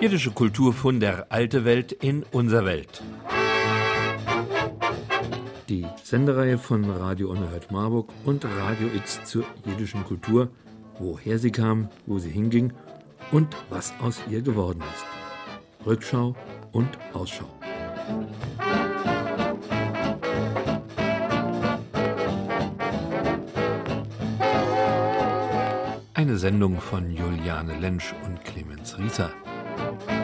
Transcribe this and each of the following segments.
Jiddische Kultur von der alte Welt in unser Welt. Die Sendereihe von Radio Unerhört Marburg und Radio X zur jiddischen Kultur, woher sie kam, wo sie hinging und was aus ihr geworden ist. Rückschau und Ausschau. Eine Sendung von Juliane Lensch und Clemens Rieser. Thank you.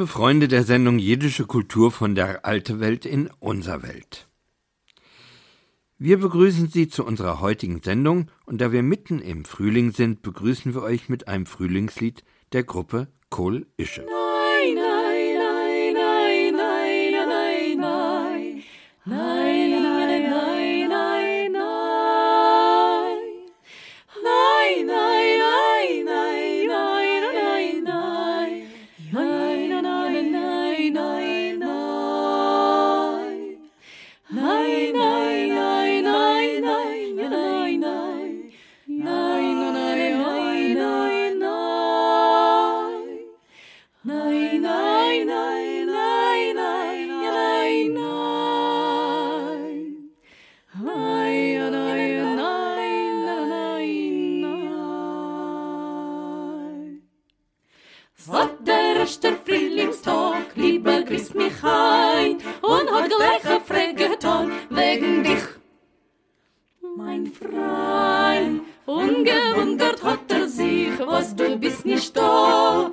Liebe Freunde der Sendung Jiddische Kultur von der Alte Welt in unser Welt. Wir begrüßen Sie zu unserer heutigen Sendung und da wir mitten im Frühling sind, begrüßen wir euch mit einem Frühlingslied der Gruppe Kohl Ische. Nein, nein, nein, nein, nein, nein, nein, nein. Паровоз, ты беснишь, что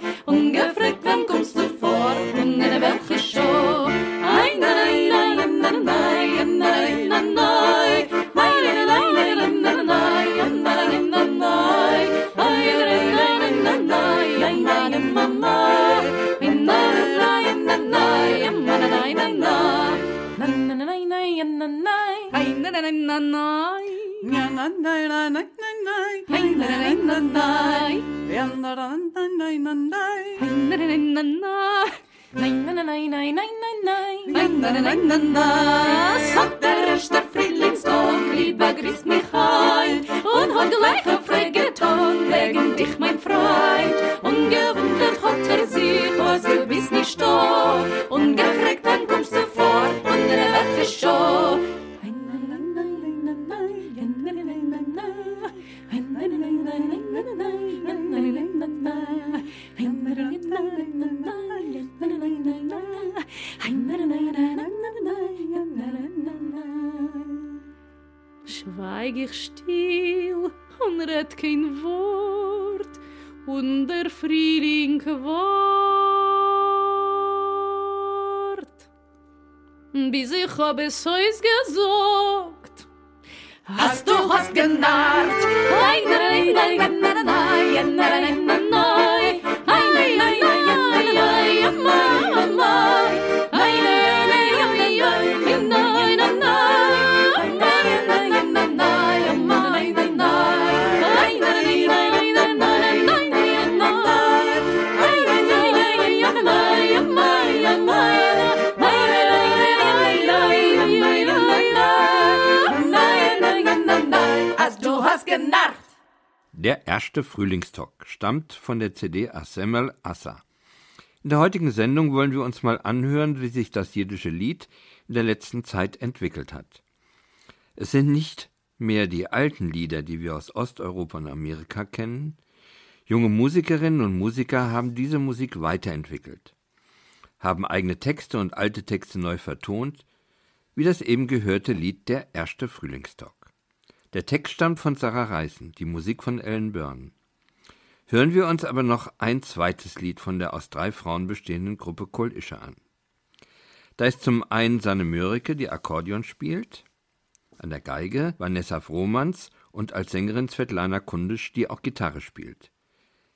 Nei, nei, nei. Nei, nei, nei, nei, nei, Sagt der Röster Frühlingsdog, lieber Christmas. Schweig ich still und red kein Wort und der Frühling wart. Bis ich hab es heus gesagt, Hast du hast genarrt? Nein, nein, nein, nein, nein, nein, nein, nein, nein, nein, Der erste Frühlingstalk stammt von der CD Assemel Assa. In der heutigen Sendung wollen wir uns mal anhören, wie sich das jiddische Lied in der letzten Zeit entwickelt hat. Es sind nicht mehr die alten Lieder, die wir aus Osteuropa und Amerika kennen. Junge Musikerinnen und Musiker haben diese Musik weiterentwickelt, haben eigene Texte und alte Texte neu vertont, wie das eben gehörte Lied Der erste Frühlingstalk. Der Text stammt von Sarah Reißen, die Musik von Ellen Byrne. Hören wir uns aber noch ein zweites Lied von der aus drei Frauen bestehenden Gruppe Kol Ische an. Da ist zum einen Sanne Mörike, die Akkordeon spielt, an der Geige Vanessa Frohmanns und als Sängerin Svetlana Kundisch, die auch Gitarre spielt.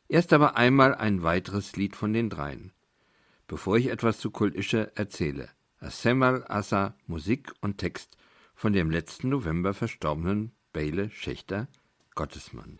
Erst aber einmal ein weiteres Lied von den dreien. Bevor ich etwas zu Kol Ische erzähle. Asemal Asa Musik und Text von dem letzten November verstorbenen Beile Schächter Gottesmann.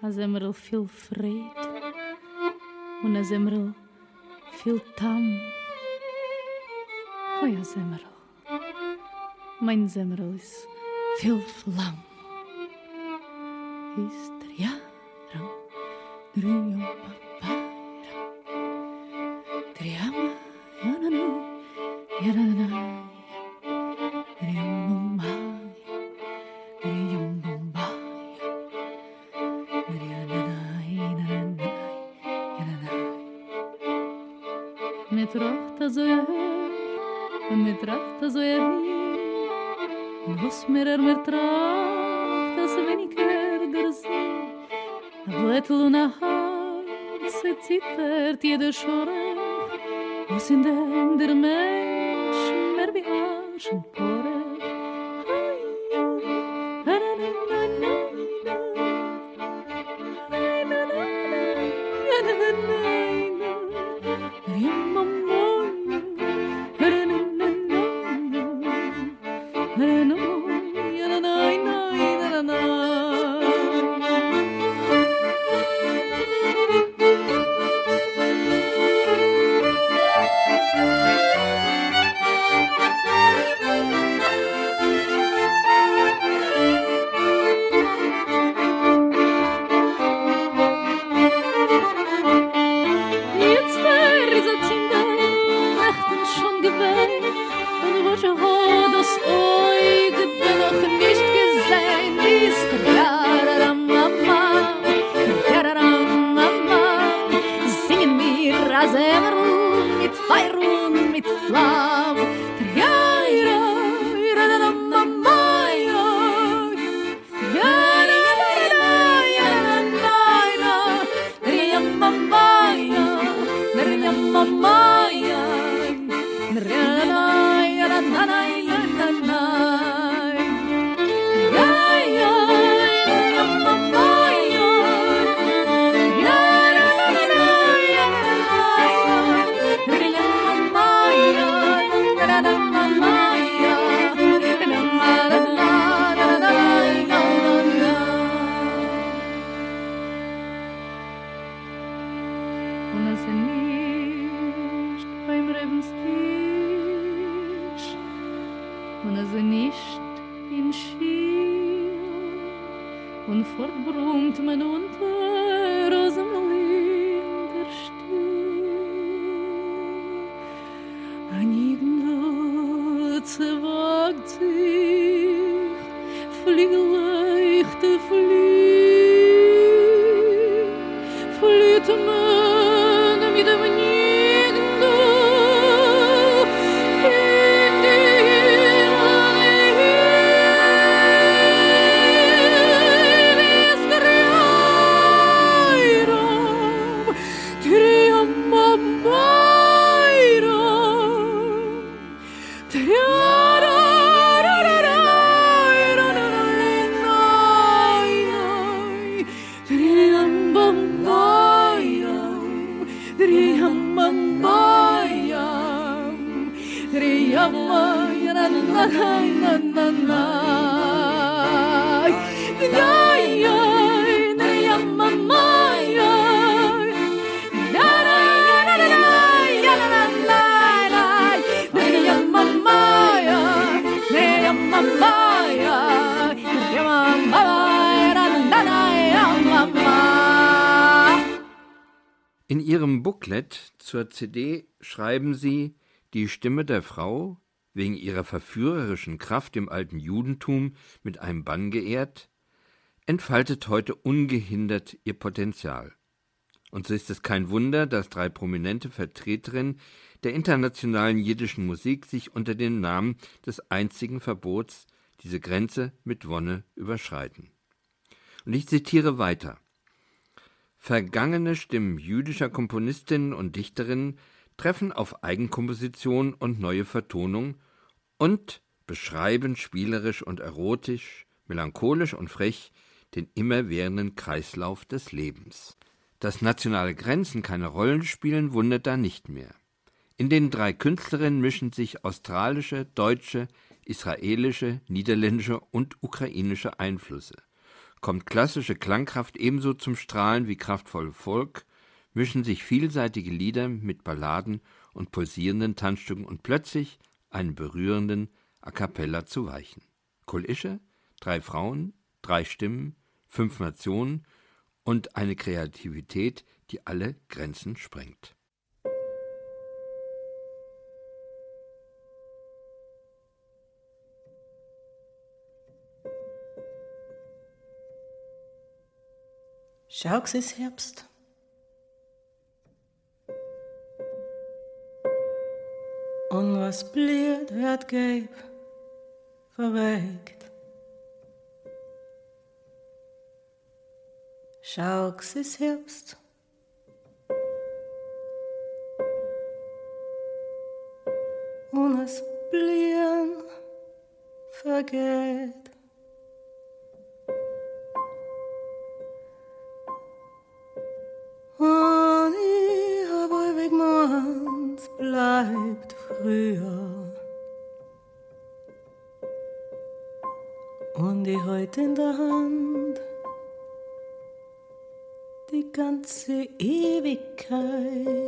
Azemrel viel Fried und Azemrel viel Tam. Oi, Azemrel, mein Zemrel ist viel Flamm. Ist der mit rocht so ja hört und mit rocht so ja hört und was mir er mir tracht das wenn ich er gerse a blättel und a hart se zittert jede schore was in der Hände mehr zur CD schreiben sie, die Stimme der Frau, wegen ihrer verführerischen Kraft im alten Judentum mit einem Bann geehrt, entfaltet heute ungehindert ihr Potenzial. Und so ist es kein Wunder, dass drei prominente Vertreterinnen der internationalen jiddischen Musik sich unter dem Namen des einzigen Verbots diese Grenze mit Wonne überschreiten. Und ich zitiere weiter. Vergangene Stimmen jüdischer Komponistinnen und Dichterinnen treffen auf Eigenkomposition und neue Vertonung und beschreiben spielerisch und erotisch, melancholisch und frech den immerwährenden Kreislauf des Lebens. Dass nationale Grenzen keine Rollen spielen, wundert da nicht mehr. In den drei Künstlerinnen mischen sich australische, deutsche, israelische, niederländische und ukrainische Einflüsse kommt klassische Klangkraft ebenso zum Strahlen wie kraftvolle Folk, mischen sich vielseitige Lieder mit Balladen und pulsierenden Tanzstücken und plötzlich einen berührenden A cappella zu weichen. Ische, drei Frauen, drei Stimmen, fünf Nationen und eine Kreativität, die alle Grenzen sprengt. Schau, es ist Herbst. Und was blüht, wird gelb, verwelkt. Schau, es ist Herbst. Und es blühen, vergeht. Bleibt früher. Und die heute in der Hand, die ganze Ewigkeit.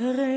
Liegt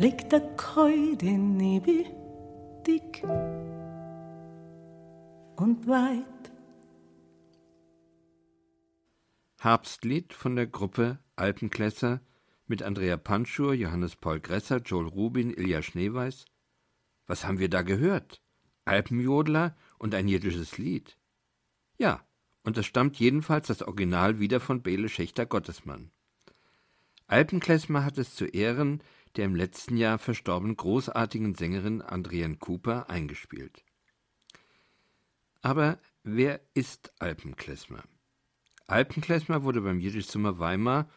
liegt der ich bin dick und weit. Herbstlied von der Gruppe Alpenklässer mit Andrea Panschur, Johannes Paul Gresser, Joel Rubin, Ilja Schneeweiß. Was haben wir da gehört? Alpenjodler und ein jiddisches Lied. Ja, und es stammt jedenfalls das Original wieder von Bele Schächter Gottesmann. Alpenklezmer hat es zu Ehren der im letzten Jahr verstorbenen großartigen Sängerin Adrienne Cooper eingespielt. Aber wer ist Alpenklezmer? Alpenklezmer wurde beim Jiddisch Sommer Weimar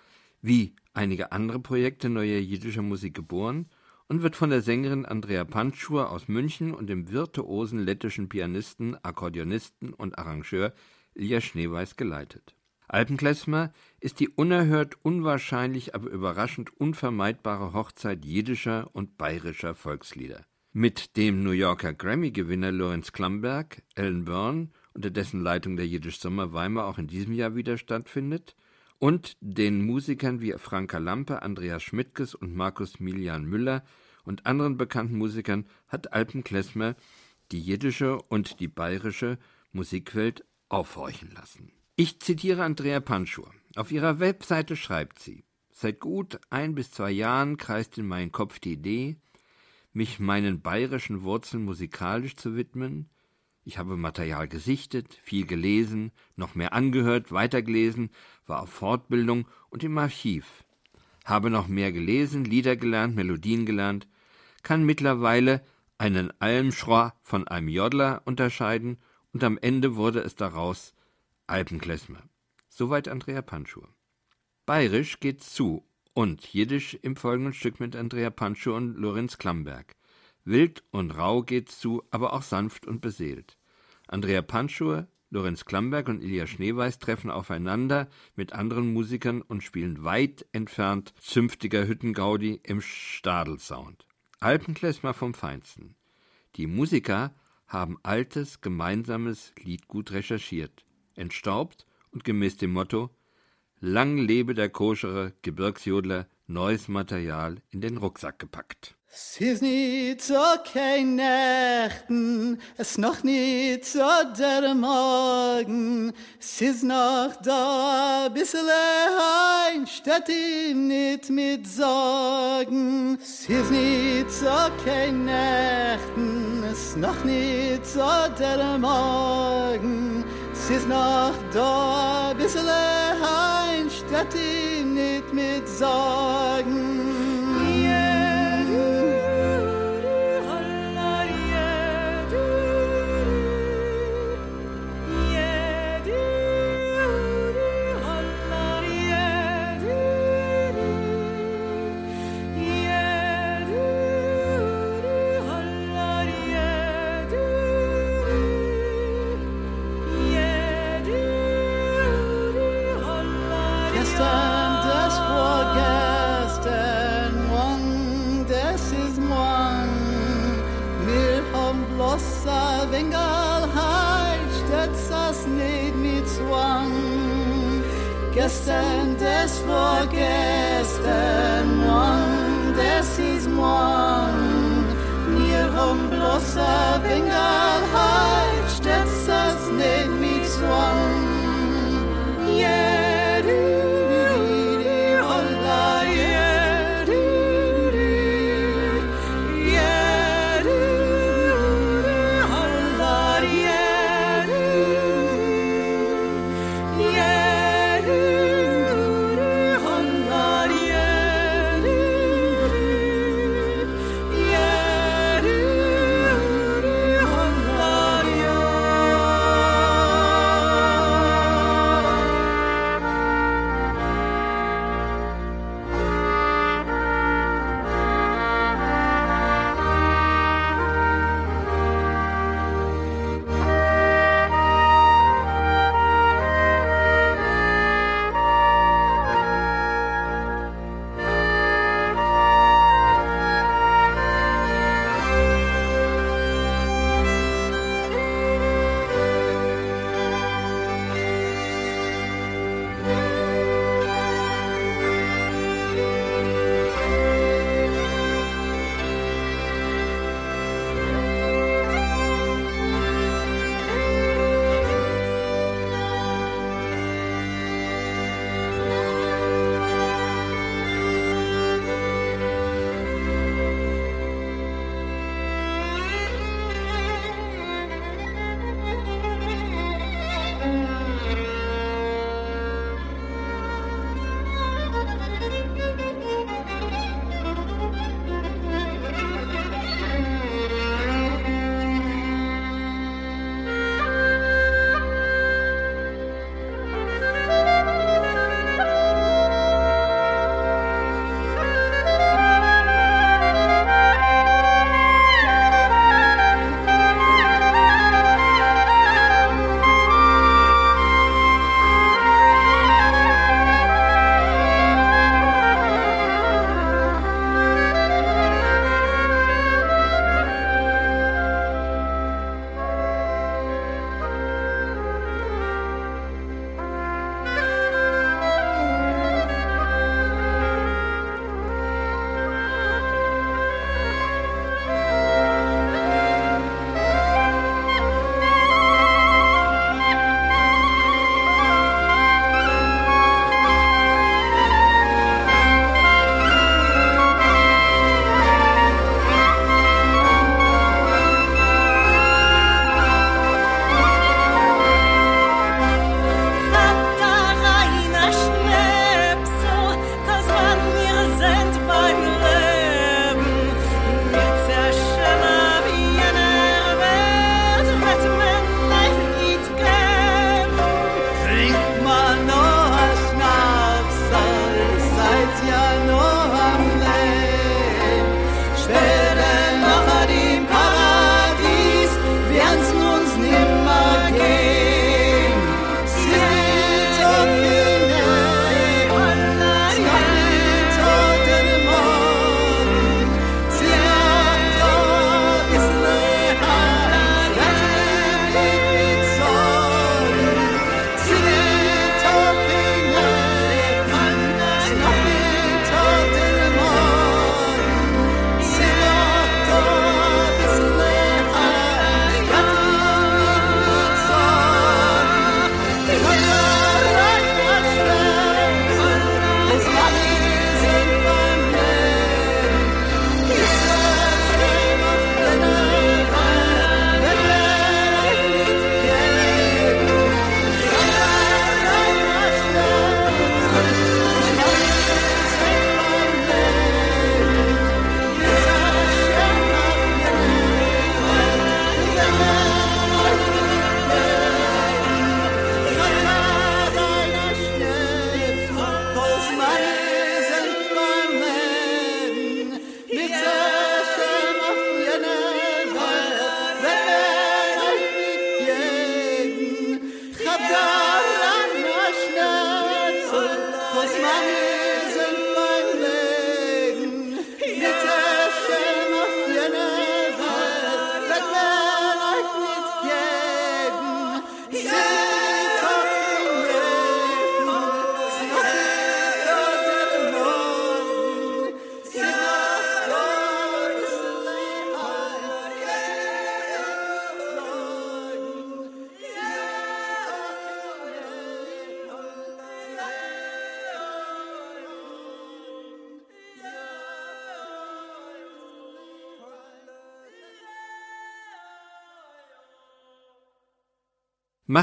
wie einige andere Projekte neuer jiddischer Musik geboren und wird von der Sängerin Andrea Panschur aus München und dem virtuosen lettischen Pianisten, Akkordeonisten und Arrangeur Ilja Schneeweiß geleitet. Alpenklezmer ist die unerhört, unwahrscheinlich, aber überraschend unvermeidbare Hochzeit jiddischer und bayerischer Volkslieder. Mit dem New Yorker Grammy-Gewinner Lorenz Klamberg, Ellen Byrne, unter dessen Leitung der Jiddisch Sommer Weimar auch in diesem Jahr wieder stattfindet, und den Musikern wie Franka Lampe, Andreas Schmidtges und Markus Milian Müller und anderen bekannten Musikern hat Alpenklezmer die jiddische und die bayerische Musikwelt aufhorchen lassen. Ich zitiere Andrea Panschur. Auf ihrer Webseite schreibt sie: Seit gut ein bis zwei Jahren kreist in meinen Kopf die Idee, mich meinen bayerischen Wurzeln musikalisch zu widmen. Ich habe Material gesichtet, viel gelesen, noch mehr angehört, weitergelesen, war auf Fortbildung und im Archiv. Habe noch mehr gelesen, Lieder gelernt, Melodien gelernt, kann mittlerweile einen Almschror von einem Jodler unterscheiden und am Ende wurde es daraus Alpenklezmer. Soweit Andrea Panschur. Bayerisch geht's zu und Jiddisch im folgenden Stück mit Andrea Panschur und Lorenz Klamberg. Wild und rau geht's zu, aber auch sanft und beseelt. Andrea Panschur, Lorenz Klamberg und Ilja Schneeweiß treffen aufeinander mit anderen Musikern und spielen weit entfernt zünftiger Hüttengaudi im Stadelsound. Alpenklezmer vom Feinsten. Die Musiker haben altes, gemeinsames Lied gut recherchiert, entstaubt und gemäß dem Motto Lang lebe der koschere Gebirgsjodler, neues Material in den Rucksack gepackt. Es ist nicht so kein Nächten, es noch nicht so der Morgen. Es ist noch da ein bisschen ein, statt ihm nicht mit Sorgen. Es ist nicht so kein Nächten, es noch nicht so der Morgen. Es ist noch da ein bisschen ein, statt nicht mit Sorgen. And this for gestern one this is one mir hom blossa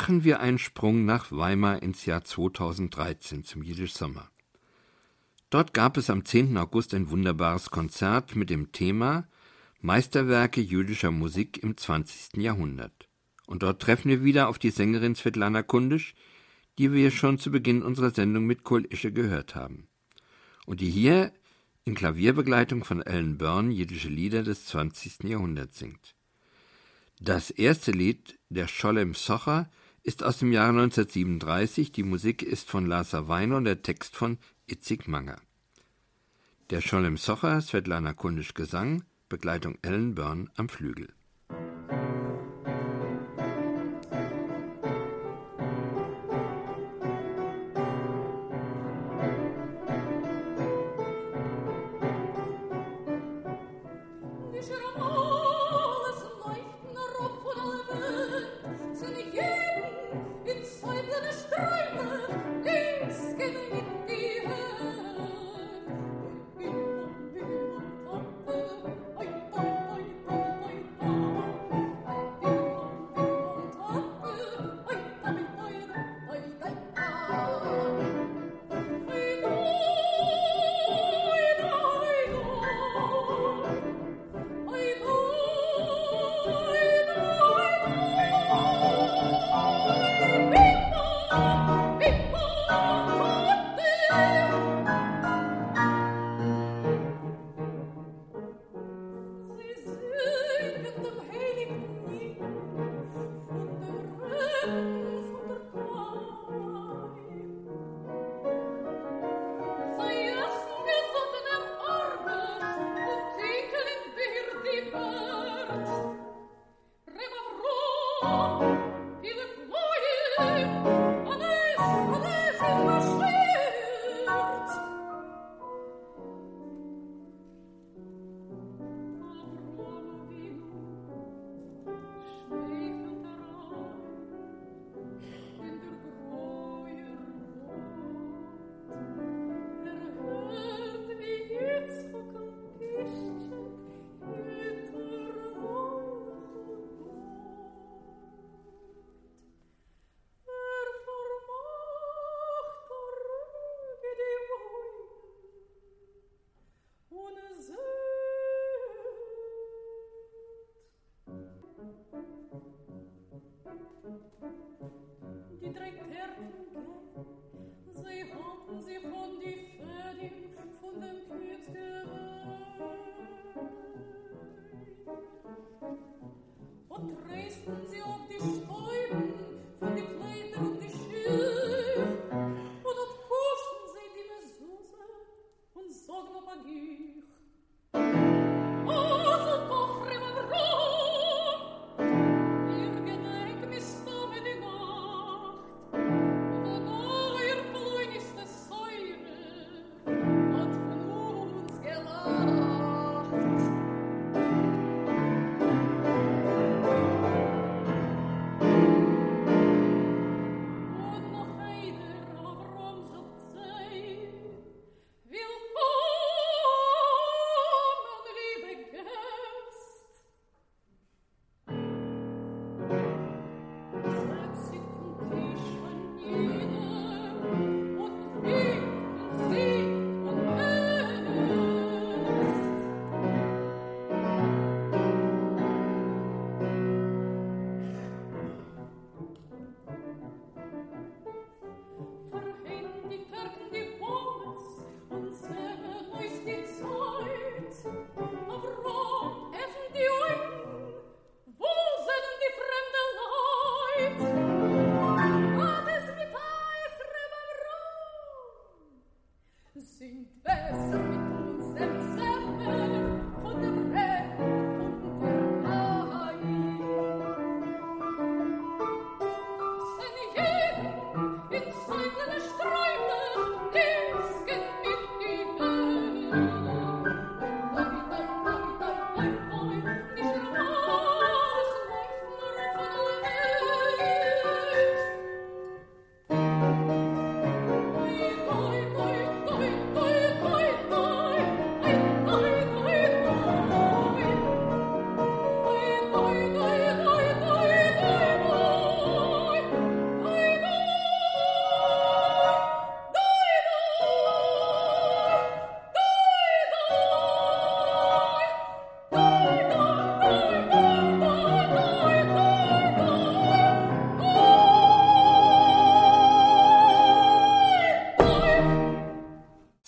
Machen wir einen Sprung nach Weimar ins Jahr 2013 zum Jiddisch Sommer. Dort gab es am 10. August ein wunderbares Konzert mit dem Thema Meisterwerke jüdischer Musik im 20. Jahrhundert. Und dort treffen wir wieder auf die Sängerin Svetlana Kundisch, die wir schon zu Beginn unserer Sendung mit Kol Ische gehört haben. Und die hier in Klavierbegleitung von Ellen Byrne jiddische Lieder des 20. Jahrhunderts singt. Das erste Lied, der Scholem Socher, ist aus dem Jahre 1937, die Musik ist von Lasa Weiner und der Text von Itzig Manger. Der Scholem Socher, Svetlana Kundisch Gesang, Begleitung Ellen Byrne am Flügel.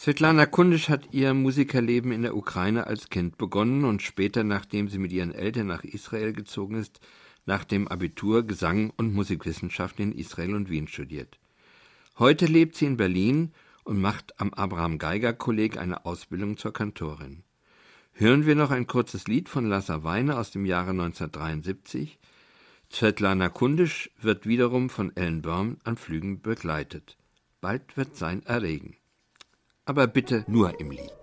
Svetlana Kundisch hat ihr Musikerleben in der Ukraine als Kind begonnen und später, nachdem sie mit ihren Eltern nach Israel gezogen ist, nach dem Abitur Gesang und Musikwissenschaften in Israel und Wien studiert. Heute lebt sie in Berlin und macht am Abraham Geiger Kolleg eine Ausbildung zur Kantorin. Hören wir noch ein kurzes Lied von Lassa Weine aus dem Jahre 1973. Svetlana Kundisch wird wiederum von Ellen Börm an Flügen begleitet. Bald wird sein erregen. Aber bitte nur im Lied.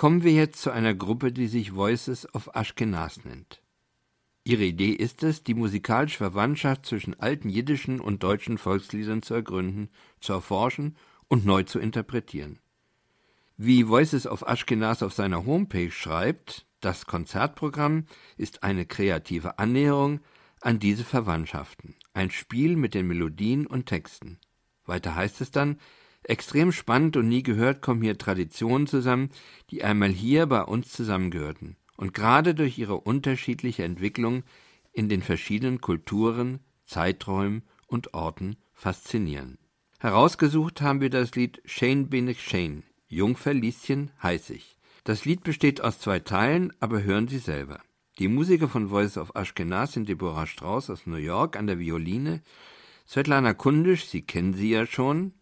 Kommen wir jetzt zu einer Gruppe, die sich Voices of Ashkenaz nennt. Ihre Idee ist es, die musikalische Verwandtschaft zwischen alten jiddischen und deutschen Volksliedern zu ergründen, zu erforschen und neu zu interpretieren. Wie Voices of Ashkenaz auf seiner Homepage schreibt, das Konzertprogramm ist eine kreative Annäherung an diese Verwandtschaften, ein Spiel mit den Melodien und Texten. Weiter heißt es dann, Extrem spannend und nie gehört kommen hier Traditionen zusammen, die einmal hier bei uns zusammengehörten und gerade durch ihre unterschiedliche Entwicklung in den verschiedenen Kulturen, Zeiträumen und Orten faszinieren. Herausgesucht haben wir das Lied Shane bin ich Shane, Jungfer Lieschen heiß ich. Das Lied besteht aus zwei Teilen, aber hören Sie selber. Die Musiker von Voice of Ashkenaz sind Deborah Strauss aus New York an der Violine, Svetlana Kundisch, Sie kennen sie ja schon,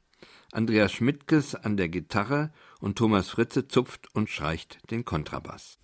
Andreas Schmidtkes an der Gitarre und Thomas Fritze zupft und streicht den Kontrabass.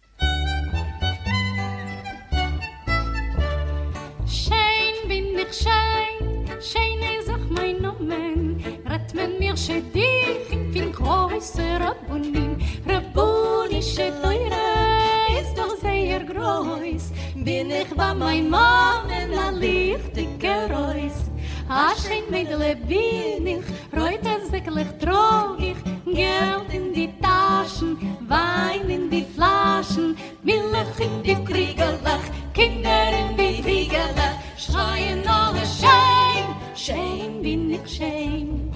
Schein bin ich schein, schein is auch mein Nomen, rett men mir schedich in fin größer Rabunim, Rabunische Teure ist doch sehr groß, bin ich bei mein Mamen a lichtiger Reus. Aschein mit Lebinig, reut es eklig trogig, Geld in die Taschen, Wein in die Flaschen, Milch in die Kriegelach, Kinder in die Kriegelach, schreien alle Schein, Schein bin ich Schein.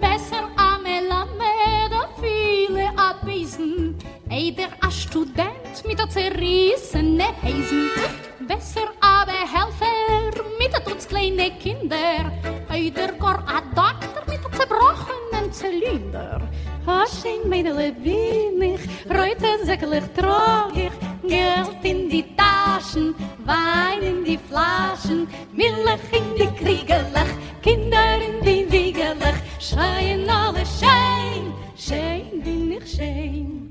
Besser Amelamed, a viele abwiesen, Eider a Student mit a zerrissene Heisen, besser aber tutz kleine Kinder, eider gar a Doktor mit a zerbrochenen Zylinder. Haschen meidele wenig, reute säcklich trogig, Geld in die Taschen, Wein in die Flaschen, Milch in die Kriegelach, Kinder in die Wiegelach, schreien alle Schein, Schein bin ich Schein.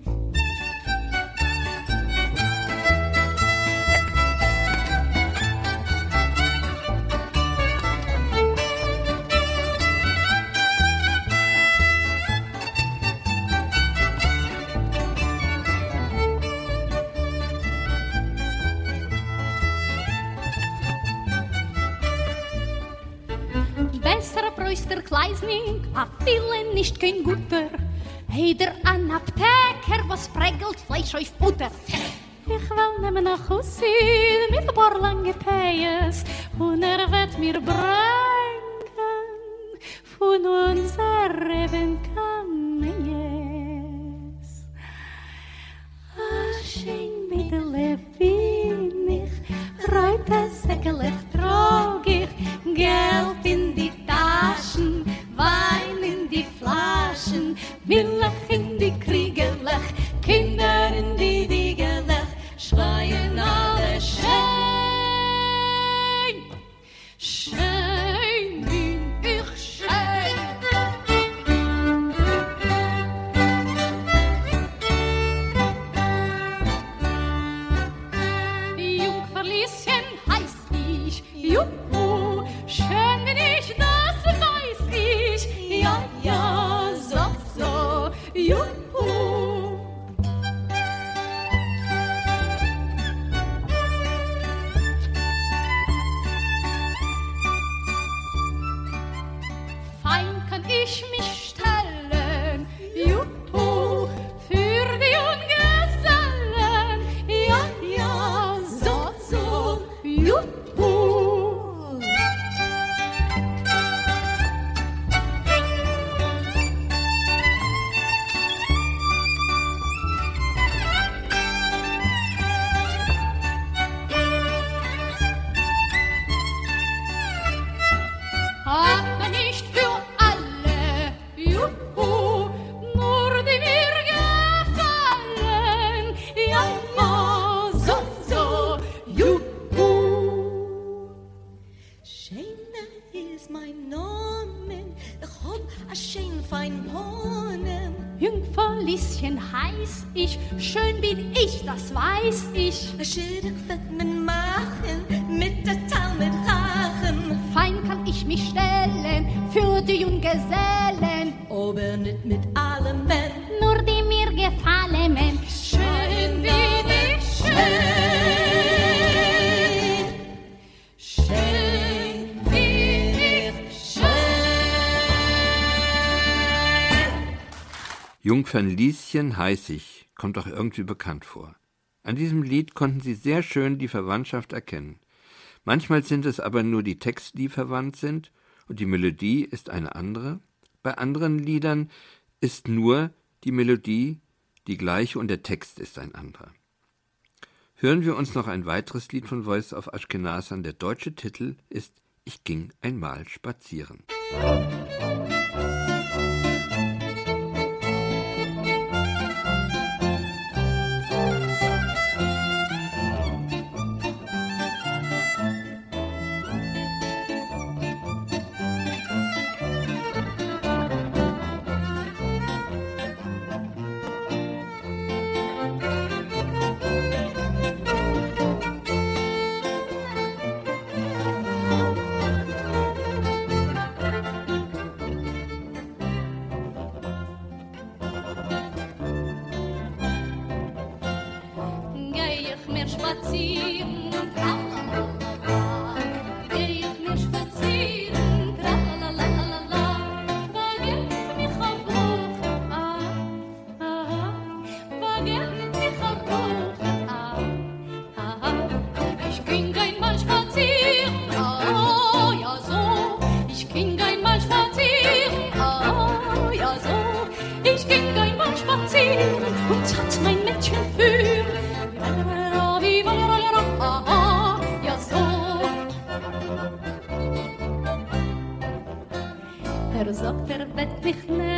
Besser Preuster Kleisning, a viele nicht kein guter. Heider an Apteker, was prägelt Fleisch auf Butter. Ich will nehmen nach Hussi mit ein paar lange Payes und er wird mir bringen von unser Reben Kamees. Aschen mit der Levinig, reut es säckelig ich mich stellen für die Junggesellen. Aber nicht mit allem, wenn nur die mir gefallen. Schön bin ich, schön. Schön bin ich, schön. Jungfern Lieschen heiß ich, kommt doch irgendwie bekannt vor. An diesem Lied konnten sie sehr schön die Verwandtschaft erkennen. Manchmal sind es aber nur die Texte, die verwandt sind, und die Melodie ist eine andere. Bei anderen Liedern ist nur die Melodie die gleiche und der Text ist ein anderer. Hören wir uns noch ein weiteres Lied von Voice of Ashkenaz an. Der deutsche Titel ist Ich ging einmal spazieren. Geh er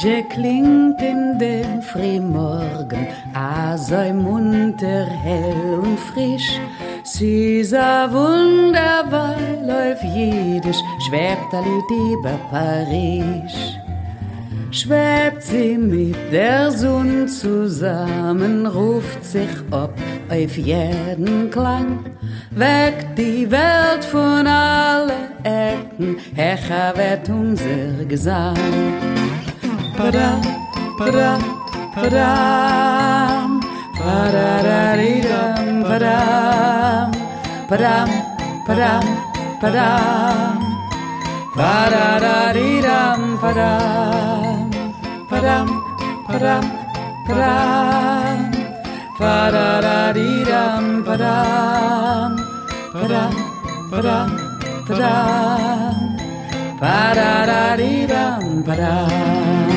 Woje klingt in den Frühmorgen, so munter, hell und frisch. Sie sa wunderbar, läuft jiddisch, schwebt a Lied über Paris. schwebt sie mit der Sonne zusammen, ruft sich ab auf jeden Klang, weckt die Welt von allen Ecken, hecher wird unser Gesang. ba-dum, ba-dum, ba-dum, ba-da-da-dee-dum, ba-dum, ba-dum, ba-dum, ba-dum, ba-da-da-dee-dum, ba-dum, ba-dum, ba-dum, ba-dum, ba-da-da-dee-dum, ba-dum, ba-dum, ba-dum, ba-dum, ba-da-da-dee-dum, ba-dum.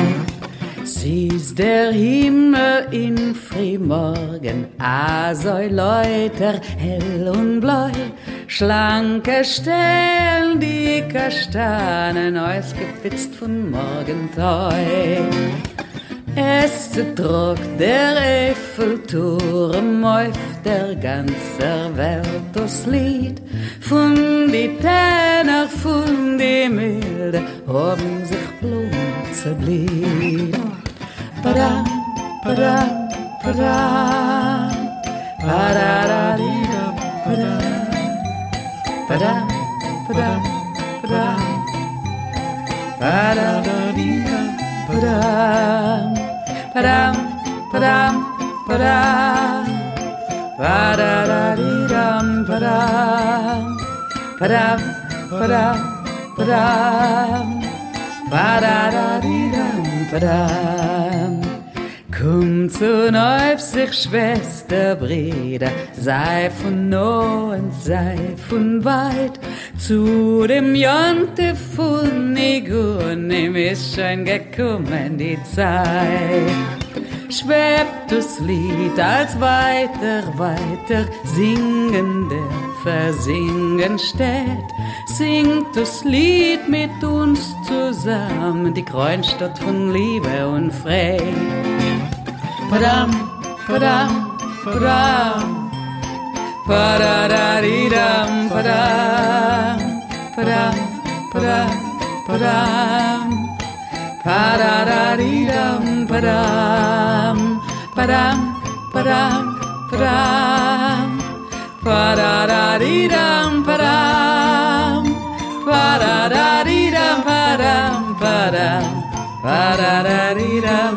Sie ist der Himmel in Frühmorgen, Leute, hell und blau, schlanke Stellen, die Kastanen, ausgepitzt von Morgentau. Es zertrockt der Eiffelturm auf der ganzen Welt das Lied von die Tänner, von die Milde, haben sich Blumen zerblieb. para para para. Para da dee da para. Para para para. Para da dee da para. Para para para. Para da dee dum para. Para para para. Para da dee dum para. Komm zu neuf sich Schwester, Brüder, sei von nah und sei von weit, zu dem Jonte von Nigunim ist schon gekommen die Zeit. Schwebt das Lied als weiter, weiter singende Versingen steht, singt das Lied mit uns zusammen, die Kronstadt von Liebe und Freude. Padam, padam, padam, padadadidam, padam, padam, padam, padam, padadadidam, padam, padam, padam, padam, padadadidam, padam, padadadidam, padam, padam, padadadidam,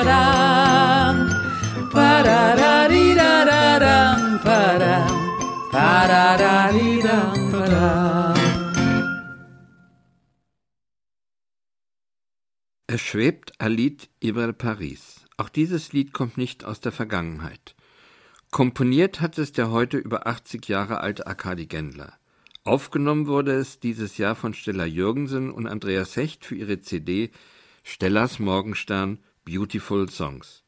padam, padadadidadadam, padam, padadadidam, padam. Es schwebt ein Lied über Paris. Auch dieses Lied kommt nicht aus der Vergangenheit. Komponiert hat es der heute über 80 Jahre alte Arkadi Gendler. Aufgenommen wurde es dieses Jahr von Stella Jürgensen und Andreas Hecht für ihre CD Stellas Morgenstern Beautiful Songs.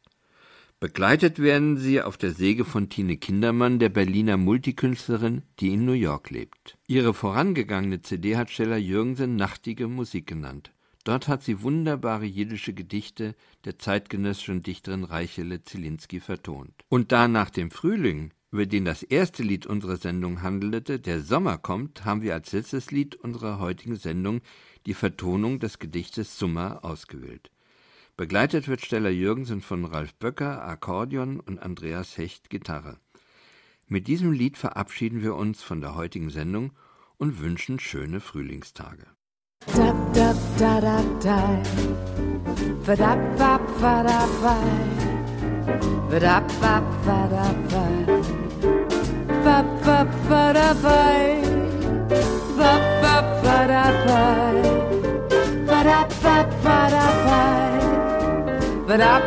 Begleitet werden sie auf der Säge von Tine Kindermann, der Berliner Multikünstlerin, die in New York lebt. Ihre vorangegangene CD hat Stella Jürgensen Nachtige Musik genannt. Dort hat sie wunderbare jiddische Gedichte der zeitgenössischen Dichterin Reichele Zielinski vertont. Und da nach dem Frühling, über den das erste Lied unserer Sendung handelte, der Sommer kommt, haben wir als letztes Lied unserer heutigen Sendung die Vertonung des Gedichtes Summer ausgewählt. Begleitet wird Stella Jürgensen von Ralf Böcker, Akkordeon und Andreas Hecht, Gitarre. Mit diesem Lied verabschieden wir uns von der heutigen Sendung und wünschen schöne Frühlingstage. Da da da da da. Ba da ba ba da ba. Ba da ba ba da ba. Ba.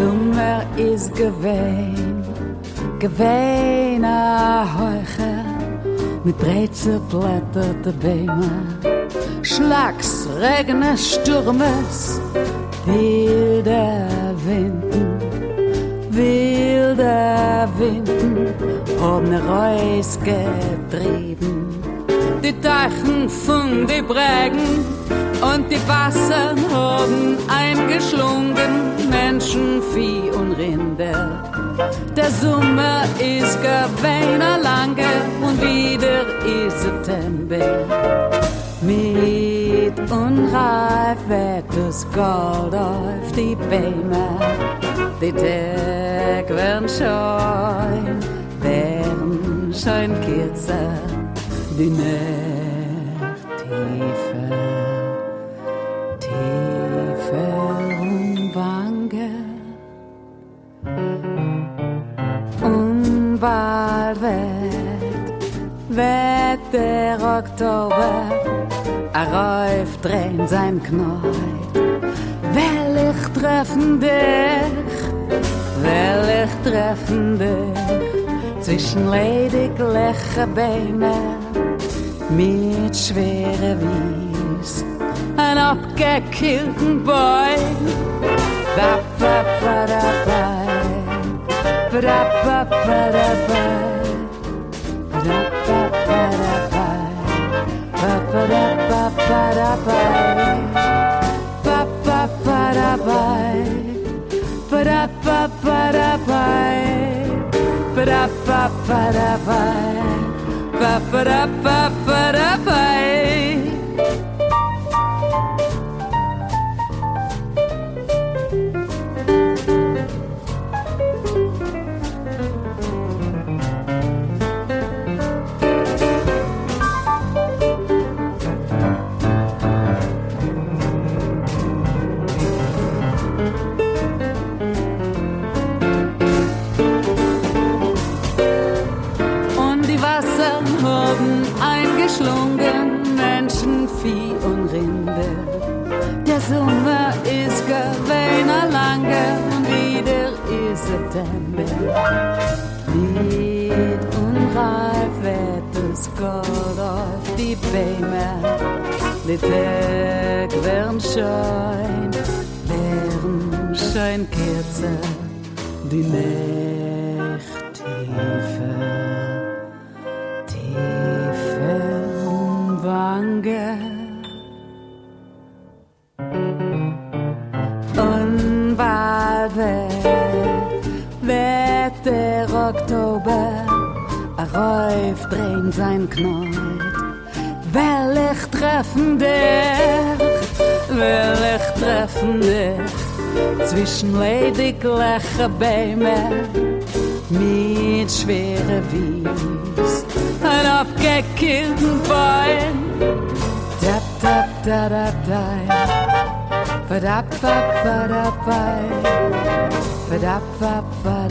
Sommer is gewein, gewein a heuche, mit breit zerblätterte Bäume. Schlags, Regne, Sturmes, wilde Winden, wilde Winden, haben Reus getrieben. Die Deichen von die Brägen und die Wasser haben eingeschlungen, Menschen, Vieh und Rinder. Der Sommer ist gewähner lange und wieder ist September. Mit unreif wird das Gold auf die Bäume, die Tag werden scheun, werden scheun kürzer, die Nacht tiefer, tiefer umwange. Und wird, wird der Oktober Arauf drehen sein Knäut. Will ich treffen dich, will ich treffen dich zwischen ledig leche Beine mit schwere Wies, ein abgekillten Boy. Ba ba ba da ba, da ba ba da ba da ba ba da ba. Ba ba da ba ba da ba, ba ba ba da ba, ba da ba ba da ba, ba da ba ba da ba, ba ba da ba ba da ba. September. Lied unreif wird das Gold auf die Bäume. Die Tag werden schein, werden die Nacht Drehen sein Knäut. Will ich treffen dich, will ich treffen dich zwischen ledig leche Bäume mit schwere Wies, ein abgekillten Bein. Dap, dap, da, da, da. Ba-dap, ba, ba, da, ba. Ba-dap, ba, ba,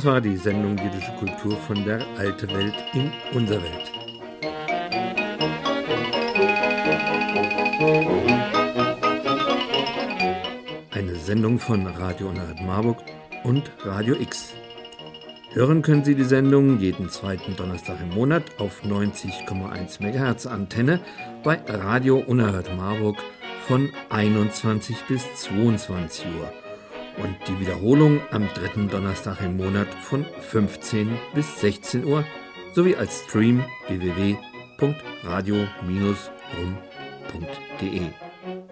Das war die Sendung Jüdische Kultur von der Alte Welt in unser Welt. Eine Sendung von Radio Unerhört Marburg und Radio X. Hören können Sie die Sendung jeden zweiten Donnerstag im Monat auf 90,1 MHz Antenne bei Radio Unerhört Marburg von 21 bis 22 Uhr und die Wiederholung am dritten Donnerstag im Monat von 15 bis 16 Uhr sowie als Stream www.radio-rum.de.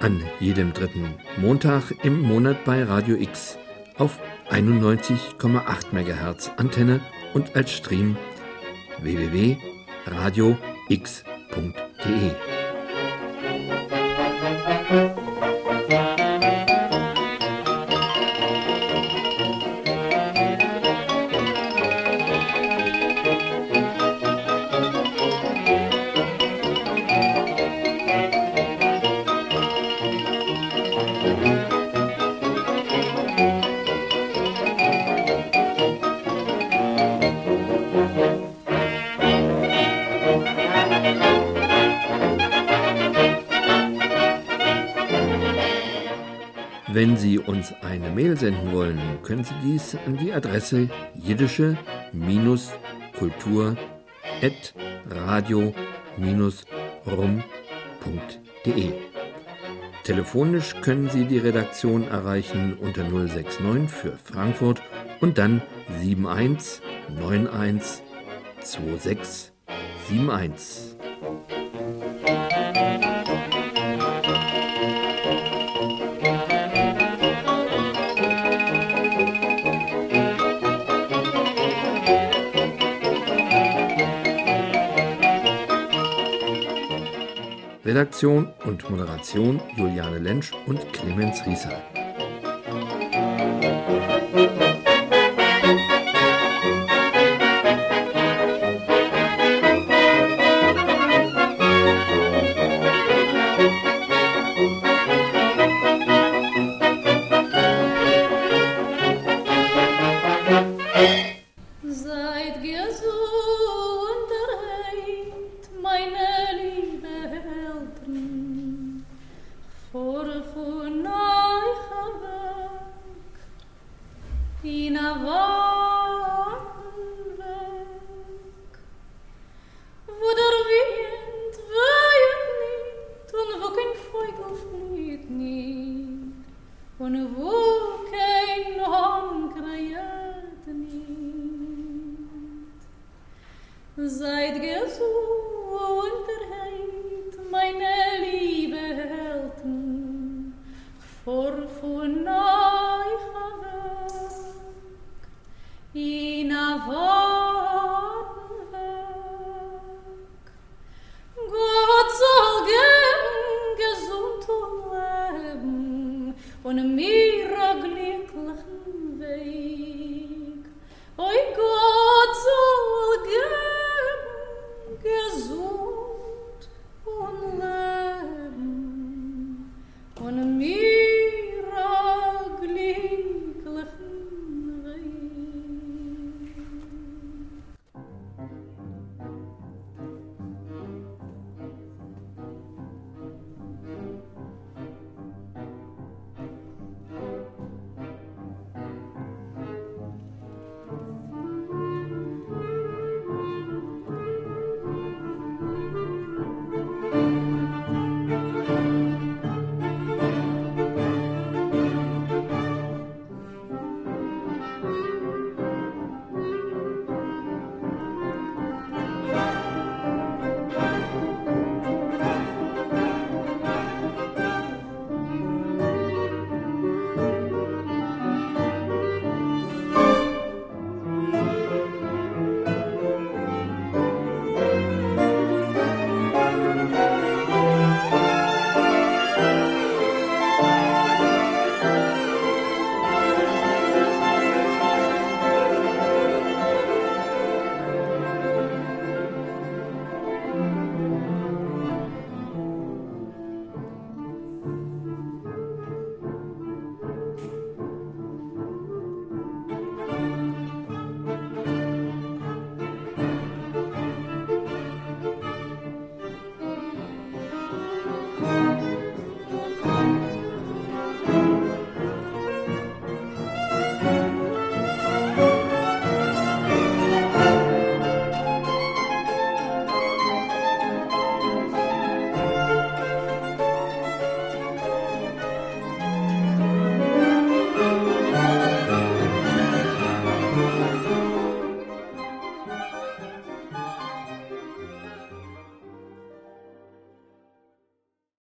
An jedem dritten Montag im Monat bei Radio X auf 91,8 MHz Antenne und als Stream www.radiox.de. Mail senden wollen, können Sie dies an die Adresse jiddische-kultur.radio-rum.de. Telefonisch können Sie die Redaktion erreichen unter 069 für Frankfurt und dann 71 91 26 71. Redaktion und Moderation Juliane Lentsch und Clemens Rieser.